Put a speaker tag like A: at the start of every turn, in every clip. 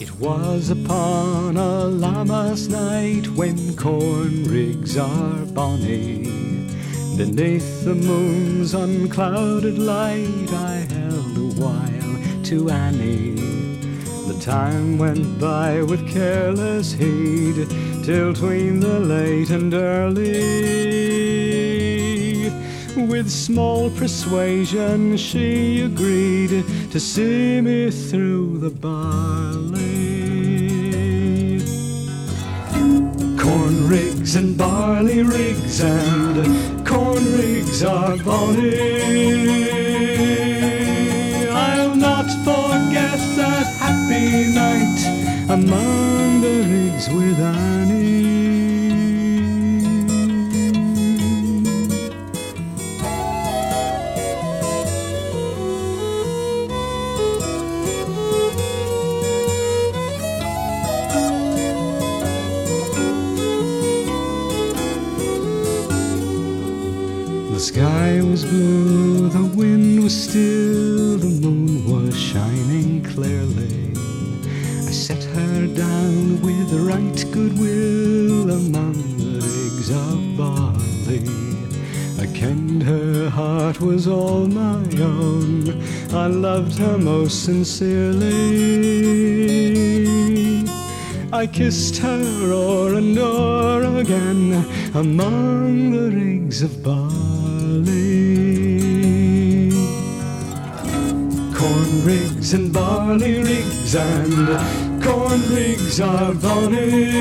A: It was upon a Lammas night when corn rigs are bonny. Beneath the moon's unclouded light, I held a while to Annie. The time went by with careless heed, till tween the late and early. With small persuasion, she agreed to see me through the barley. Corn rigs and barley rigs and corn rigs are bonny. I'll not forget that happy night among the rigs with Annie. The wind was still, the moon was shining clearly. I set her down with right goodwill among the rigs of barley. I kenned her heart was all my own, I loved her most sincerely. I kissed her o'er and o'er again among the rigs of barley. Rigs and barley rigs and corn rigs are bonny.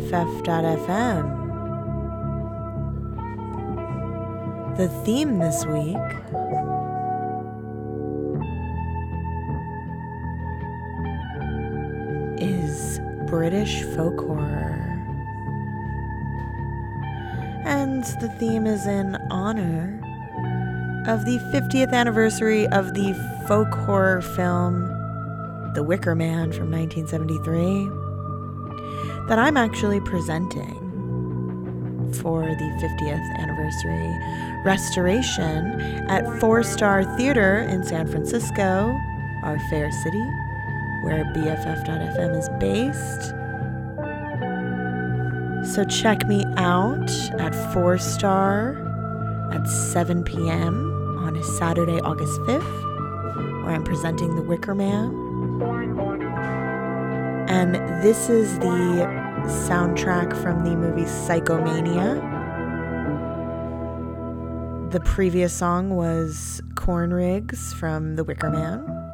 B: BFF.fm. The theme this week is British folk horror. And the theme is in honor of the 50th anniversary of the folk horror film The Wicker Man from 1973 that I'm actually presenting for the 50th anniversary restoration at Four Star Theater in San Francisco, our fair city, where BFF.fm is based. So check me out at Four Star at 7 p.m. on a Saturday, August 5th, where I'm presenting The Wicker Man. And this is the soundtrack from the movie Psychomania. The previous song was Corn Rigs from The Wicker Man.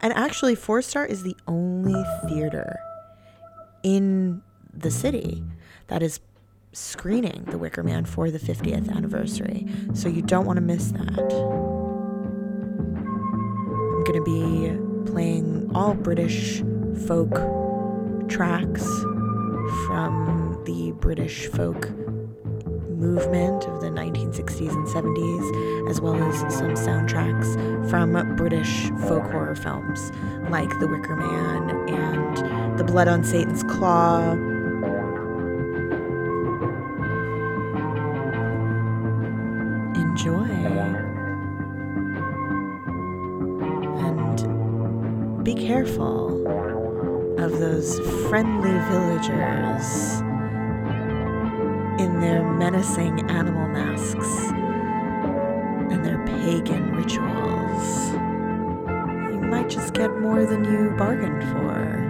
B: And actually, Four Star is the only theater in the city that is screening The Wicker Man for the 50th anniversary. So you don't want to miss that. I'm going to be playing all British folk tracks from the British folk movement of the 1960s and 70s, as well as some soundtracks from British folk horror films like The Wicker Man and The Blood on Satan's Claw. Enjoy. And be careful of those friendly villagers
A: in their menacing animal masks and their pagan rituals, you might just get more than you bargained for.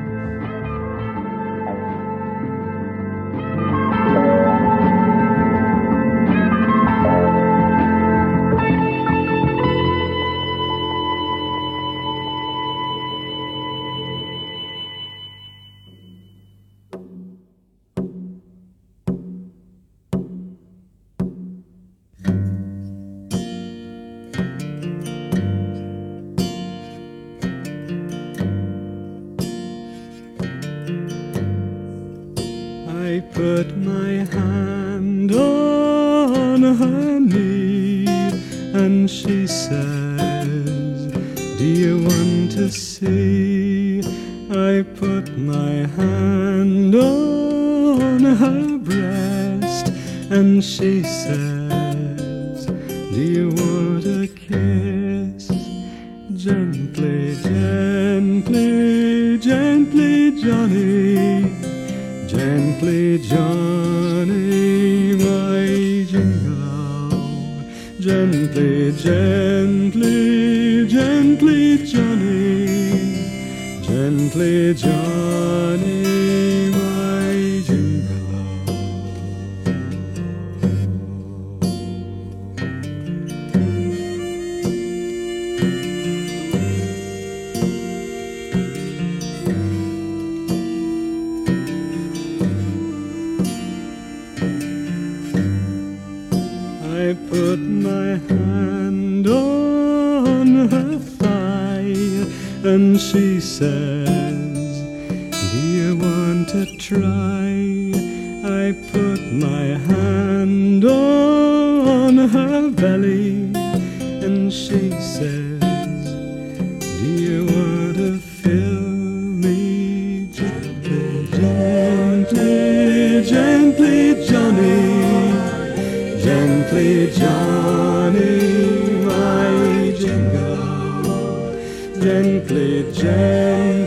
C: Gently, gently,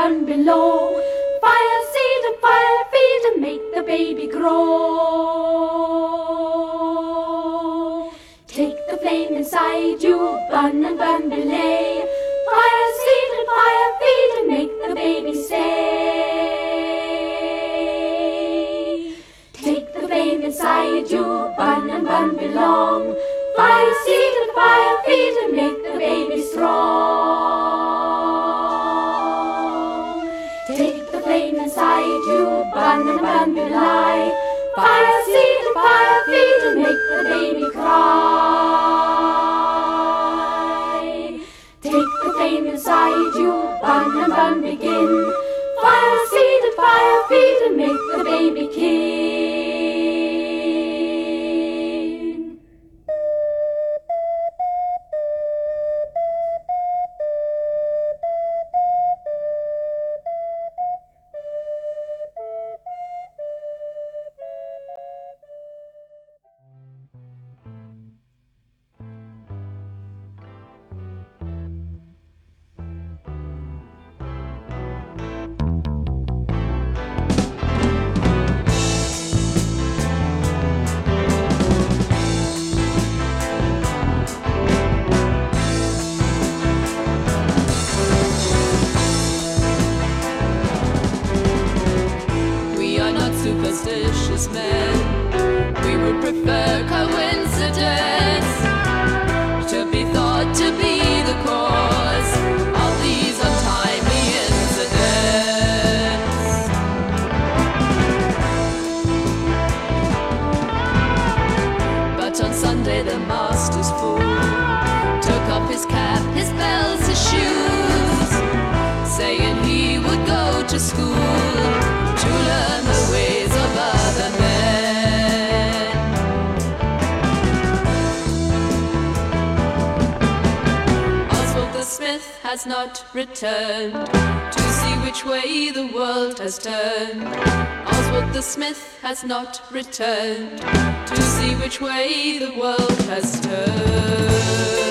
C: and
D: below. Fire seed and fire feed and make the baby grow. Take the flame inside you, burn and burn below. Fire seed and fire feed and make the baby stay. Take the flame inside you, burn and burn belong. Fire seed and fire feed and make the baby strong. You, burn and burn belie. Fire seed and fire feed and make the baby cry. Take the flame inside you, burn and burn begin. Fire seed and fire feet and make the baby king.
E: Men. We would prefer coincidence to be thought to be the cause of these untimely incidents. But on Sunday, the has not returned to see which way the world has turned. Oswald the Smith has not returned to see which way the world has turned.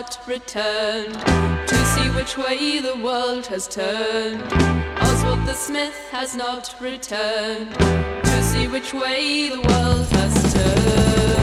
E: Not returned to see which way the world has turned. Oswald the Smith has not returned to see which way the world has turned.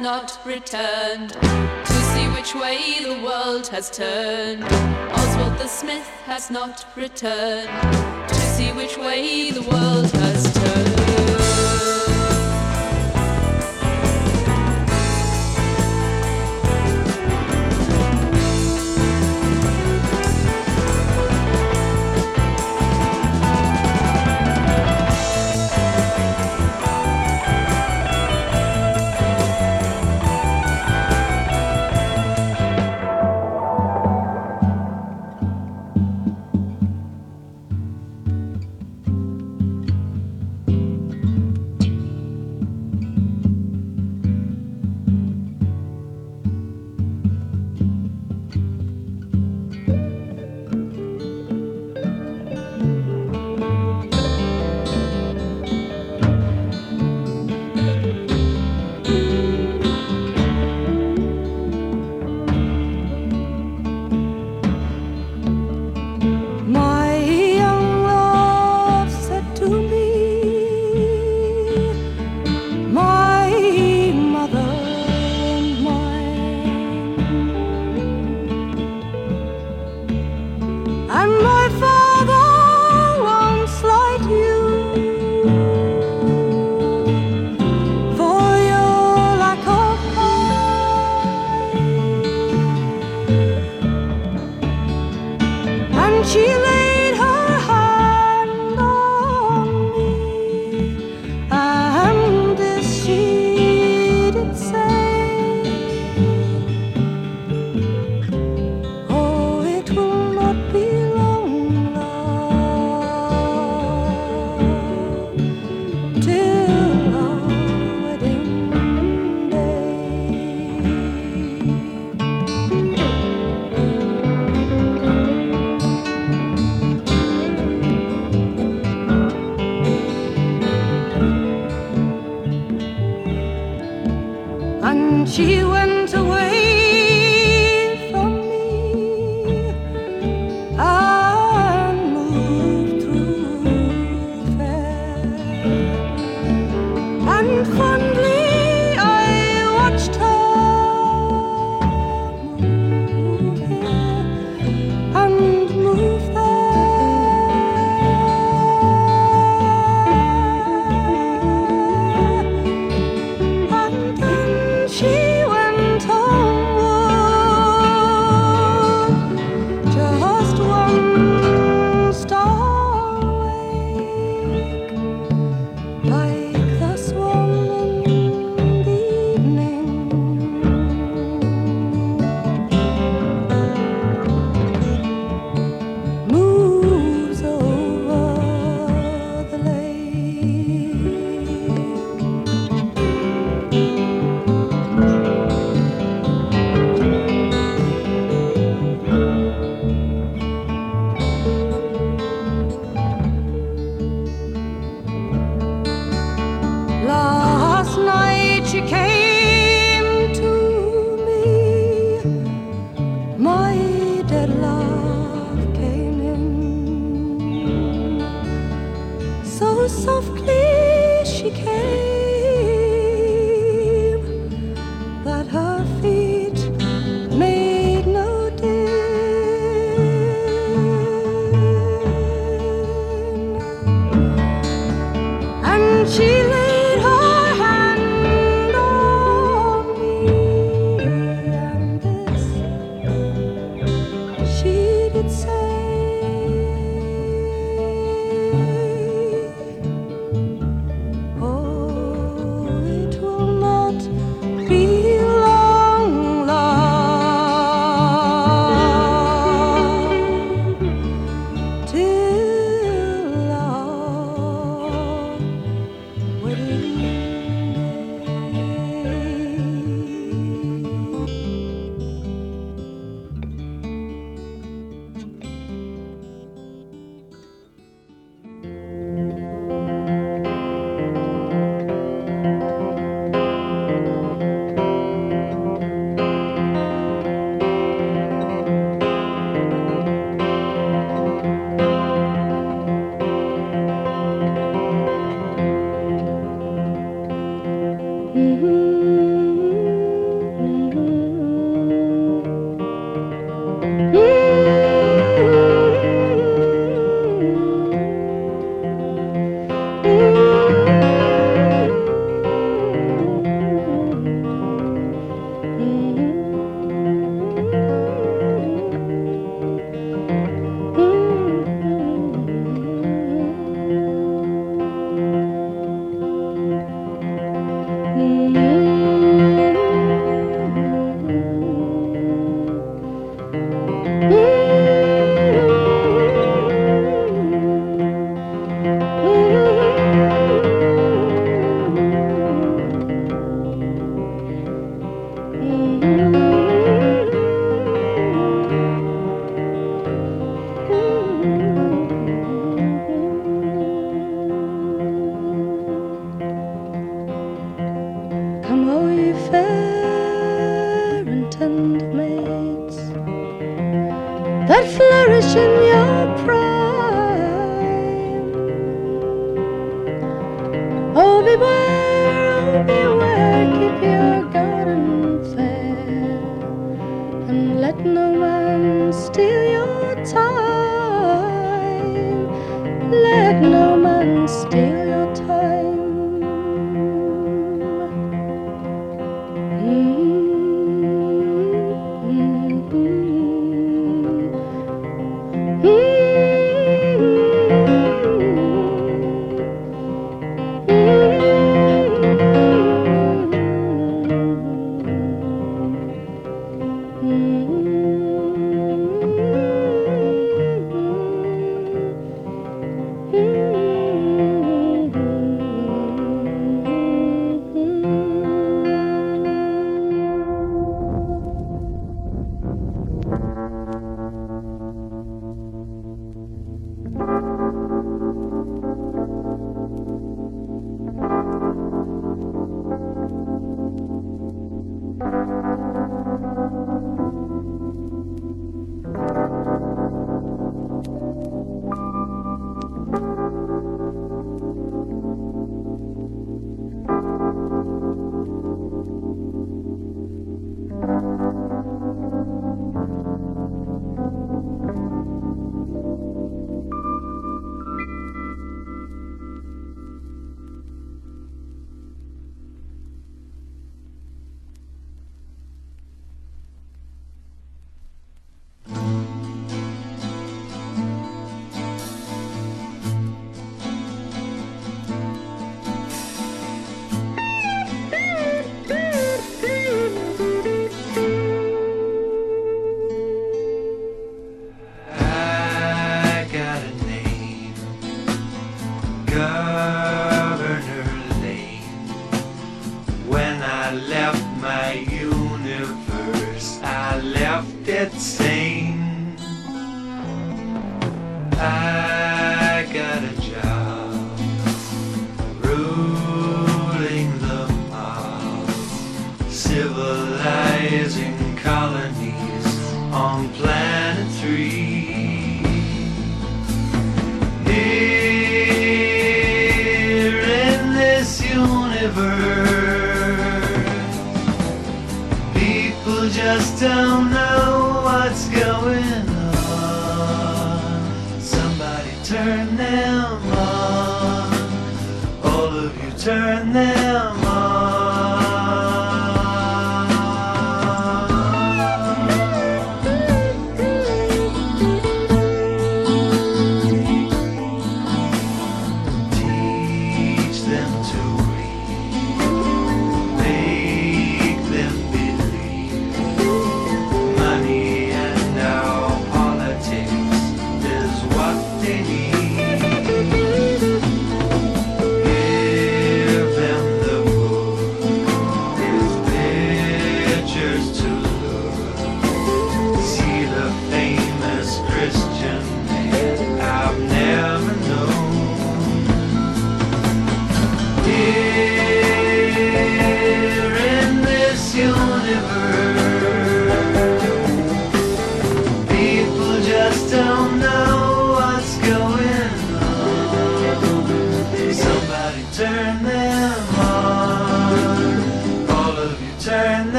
F: not returned to see which way the world has turned. Oswald the Smith has not returned to see which way the world has turned.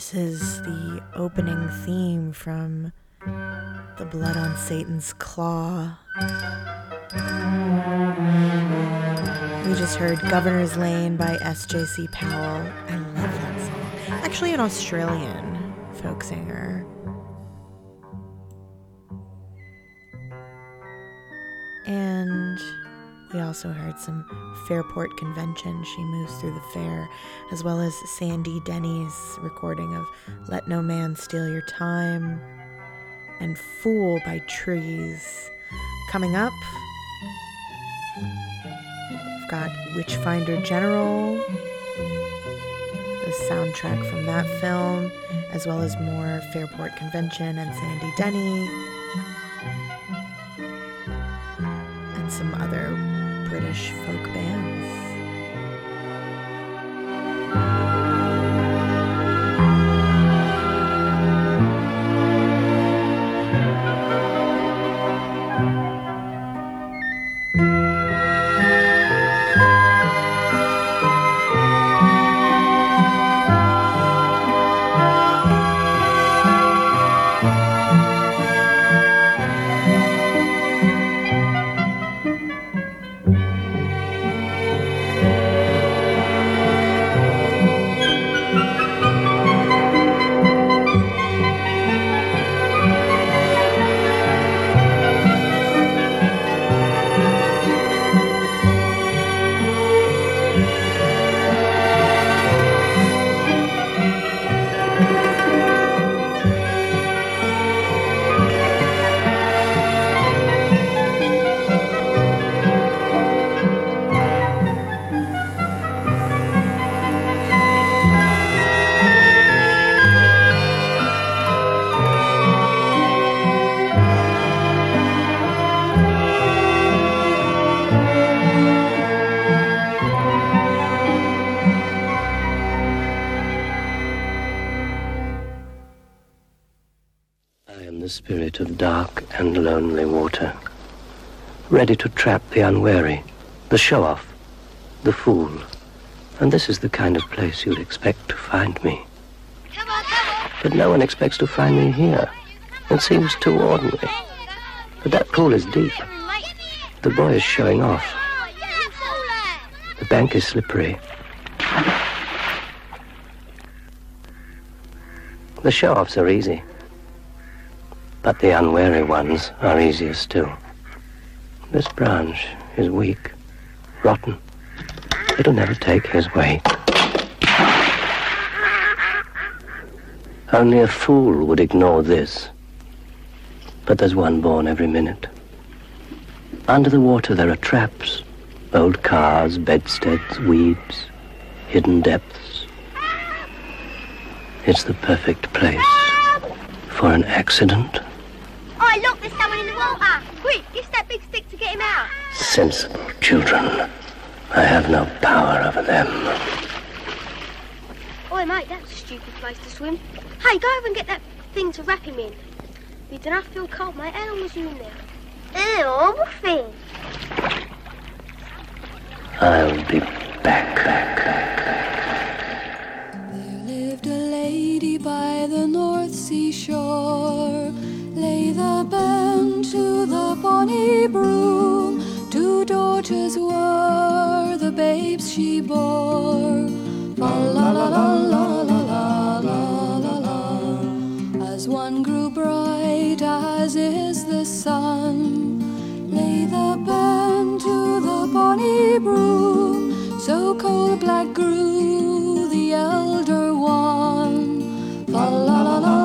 G: This
H: is the
B: opening theme from The Blood on Satan's Claw. We just heard Governor's Lane by S.J.C. Powell. I love that song. Actually, an Australian folk singer. And we also heard some Fairport Convention. She moves through the fair, as well as Sandy Denny's recording of Let No Man Steal Your Thyme and Fool by Trees. Coming up, we've got Witchfinder General, the soundtrack from that film, as well as more Fairport Convention and Sandy Denny. And some other British folk bands.
I: Ready to trap the unwary, the show-off, the fool. And this is the kind of place you'd expect to find me. But no one expects to find me here. It seems too ordinary. But that pool is deep. The boy is showing off. The bank is slippery. The show-offs are easy. But the unwary ones are easier still. This branch is weak, rotten. It'll never take his weight. Only a fool would ignore this. But there's one born every minute. Under the water there are traps. Old cars, bedsteads, weeds, hidden depths. It's the perfect place for an accident.
J: Oh, look, there's someone in the water. Quick, use that big stick to get him out.
I: Sensible children. I have no power over them.
J: Oi, mate, that's a stupid place to swim. Hey, go over and get that thing to wrap him in. You don't have to feel cold, mate. How long was you in there? Ew, what thing?
I: I'll be back.
K: There lived a lady by the North Sea shore. The band to the bonny broom. Two daughters were the babes she bore. La la la la la la la la la. As one grew bright as is the sun, lay the band to the bonny broom. So coal black grew the elder one. La la la la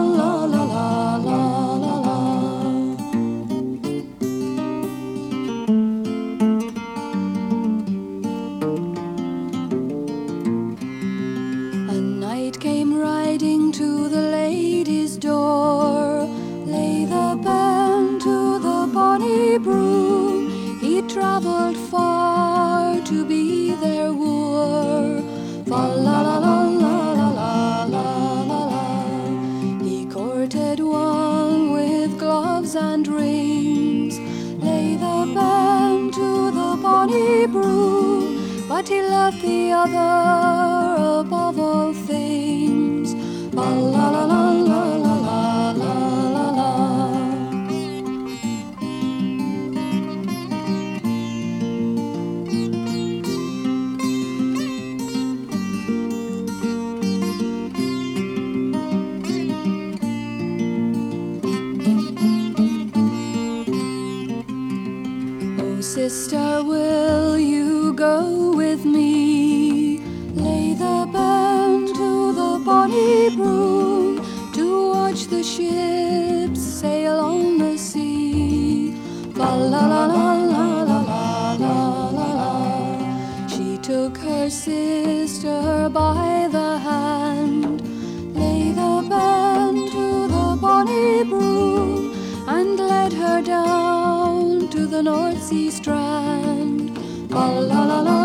K: dreams. Lay the band to the bonnie brew, but he loved the other above all things. La la la la. Sister, will you go with me? Lay the band to the bonny broom to watch the ships sail on the sea. La la la la la la la la. She took her sister by la la la. la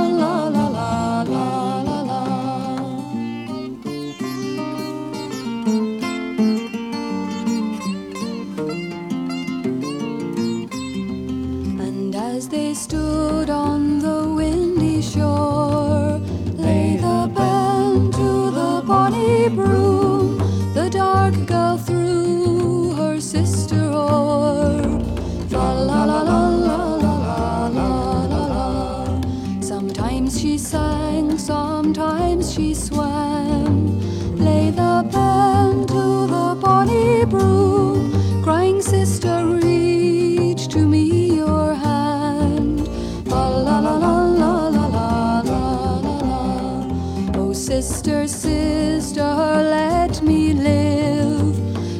K: Sister, sister, let me live.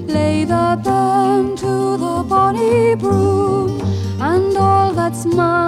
K: Lay the band to the bonny broom, and all that's mine.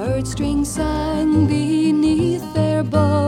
F: Third string sang beneath their bow.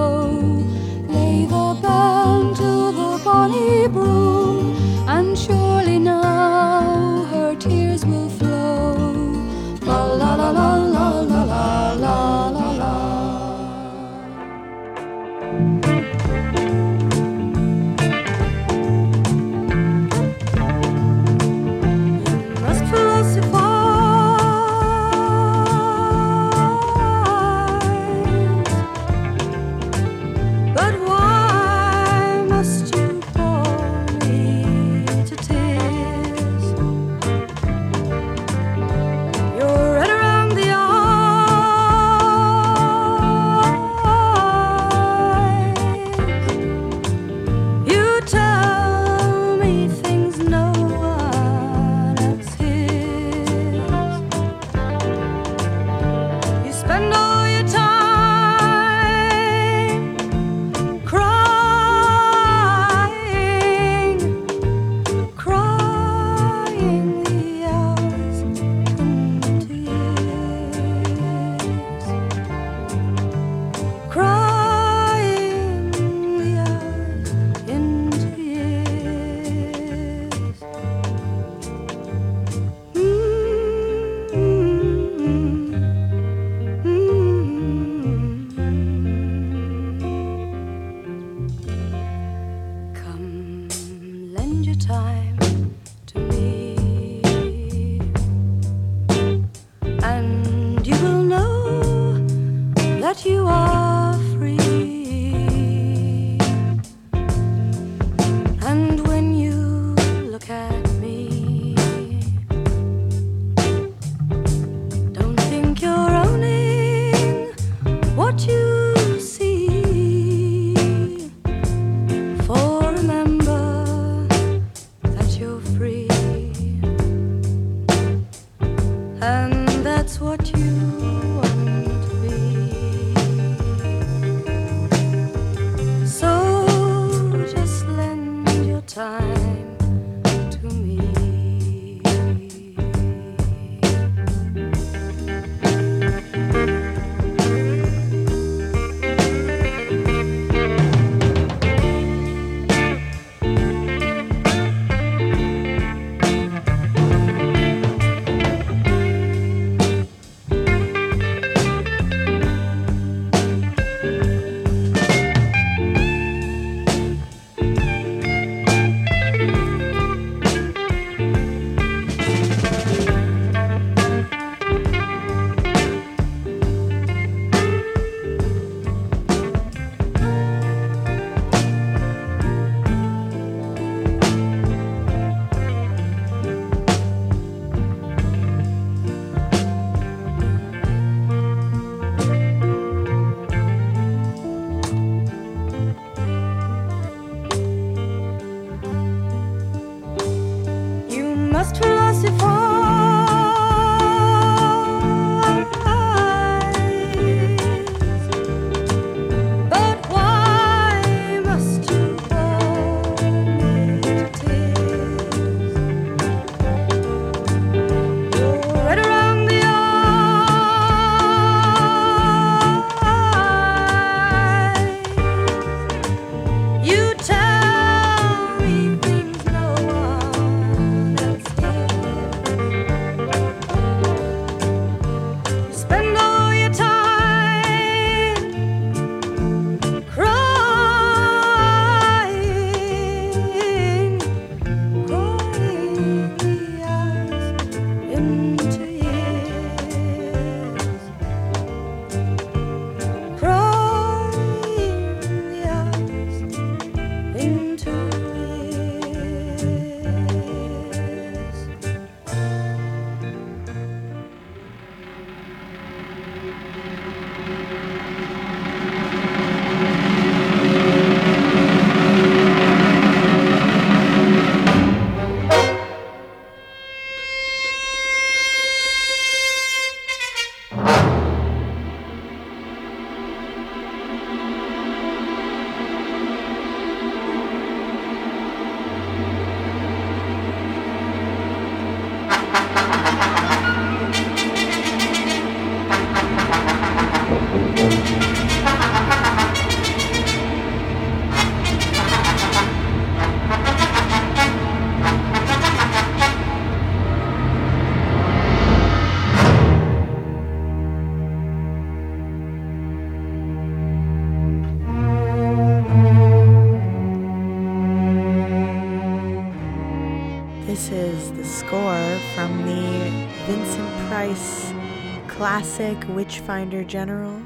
B: Classic Witchfinder General.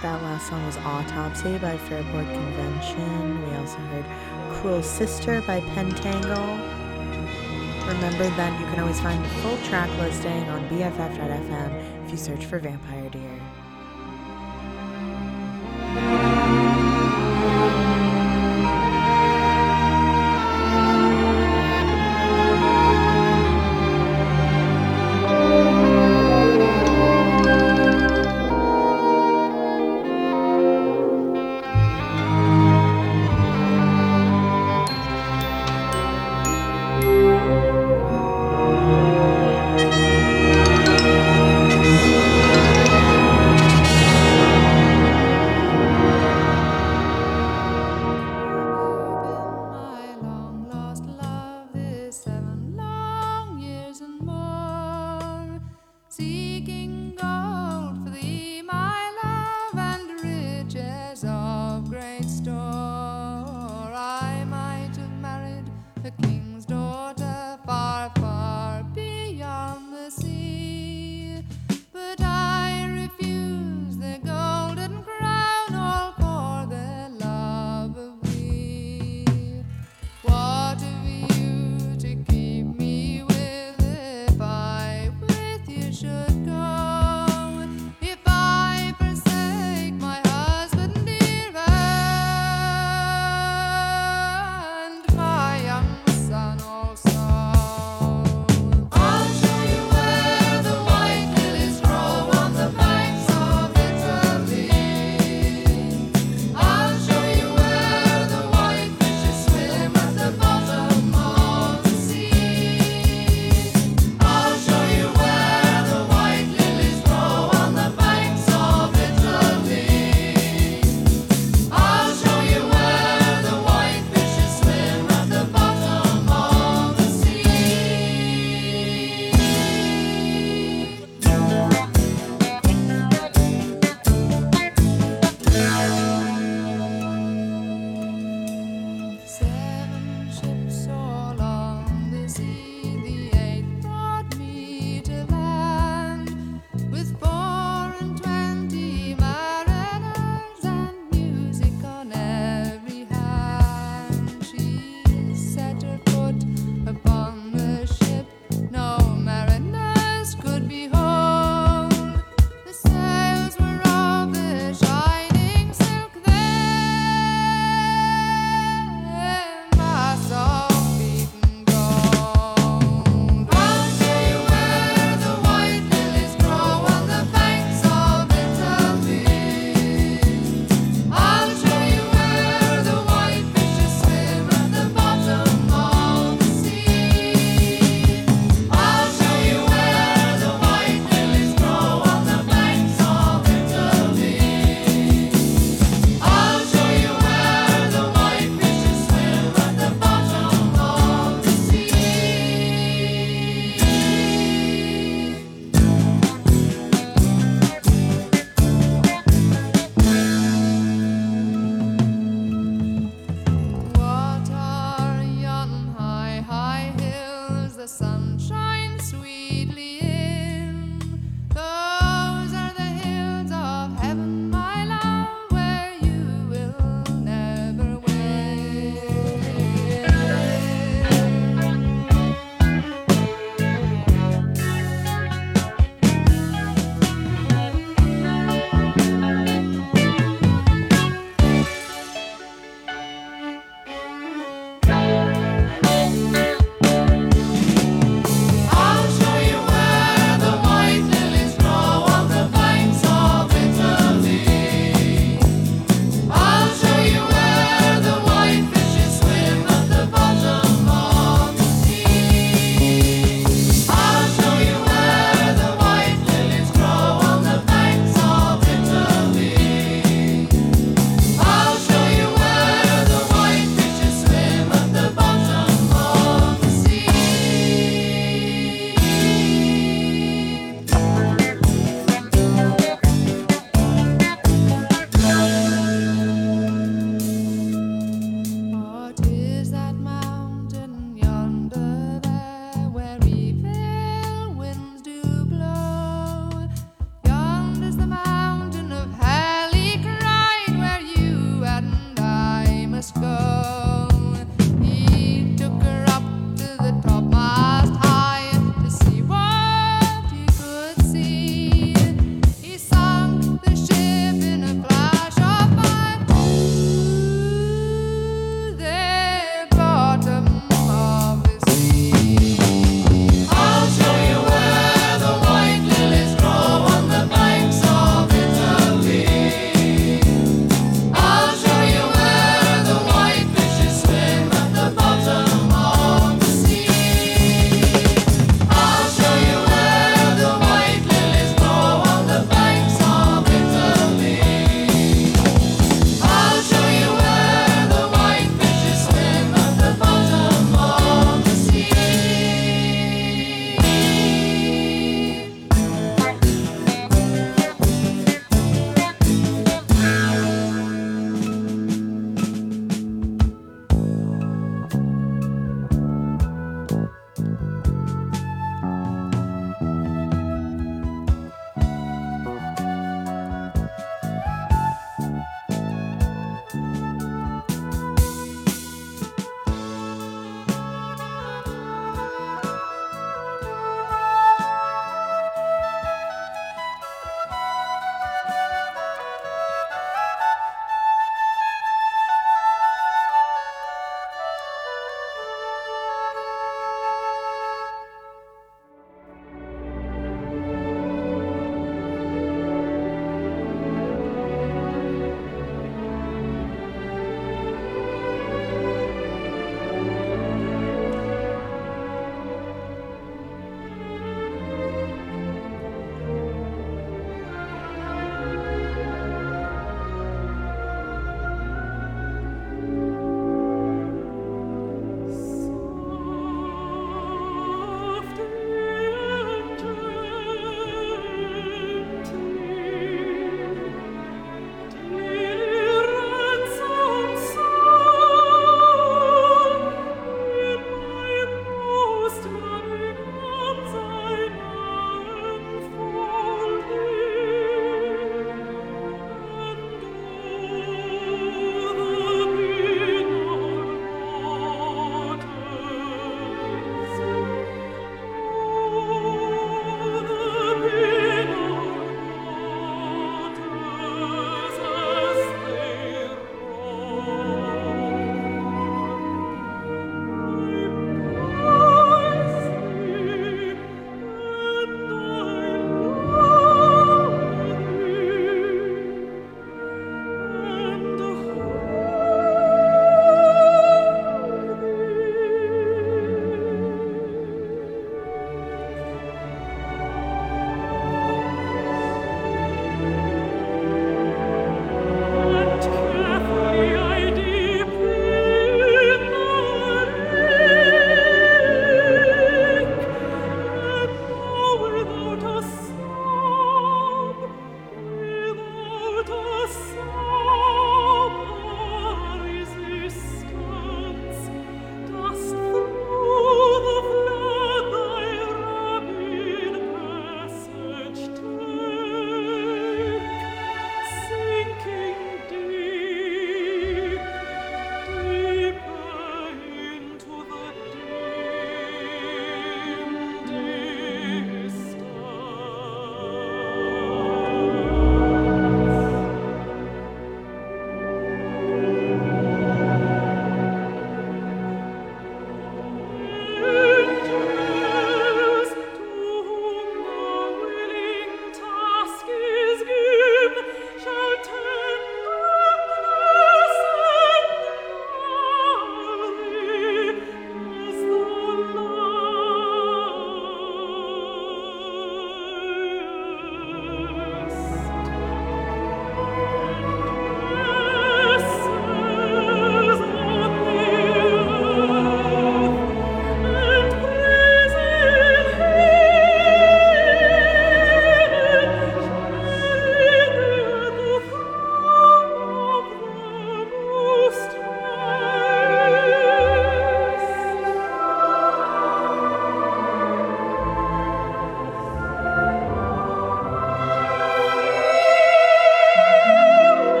B: That last song was Autopsy by Fairport Convention. We also heard Cruel Sister by Pentangle. Remember that you can always find the full track listing on BFF.fm if you search for Vampire Dear.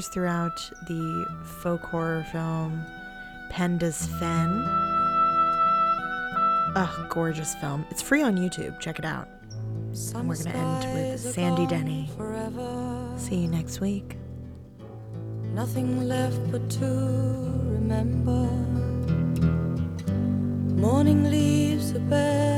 B: Appears throughout the folk horror film Penda's Fen. Ugh, gorgeous film. It's free on YouTube. Check it out. And we're going to end with Sandy Denny. See you next week.
F: Nothing left but to remember. Morning leaves a bed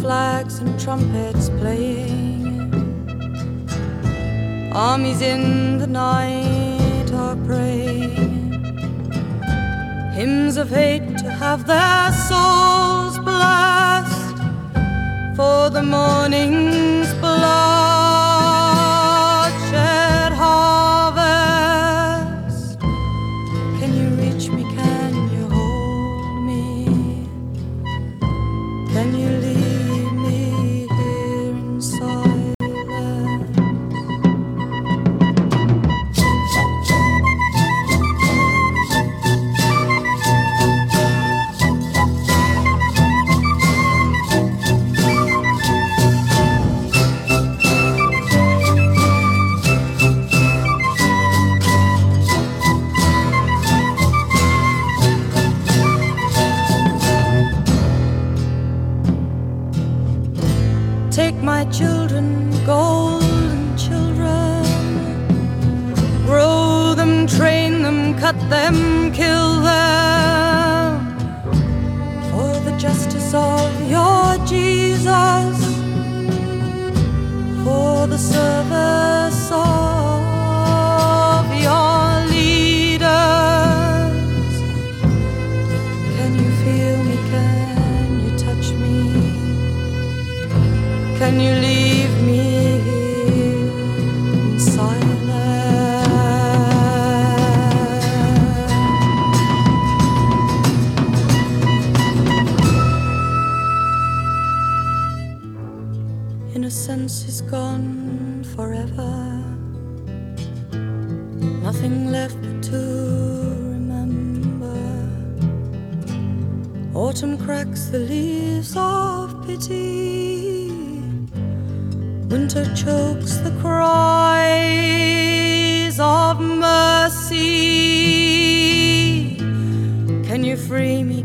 F: flags and trumpets playing. Armies in the night are praying. Hymns of hate to have their souls blessed for the morning's bloodshed Take my children, golden children. Grow them, train them, cut them, kill them. For the justice of your Jesus. For the service of Innocence is gone forever. Nothing left but to remember. Autumn cracks the leaves of Winter chokes the cries of mercy. Can you free me?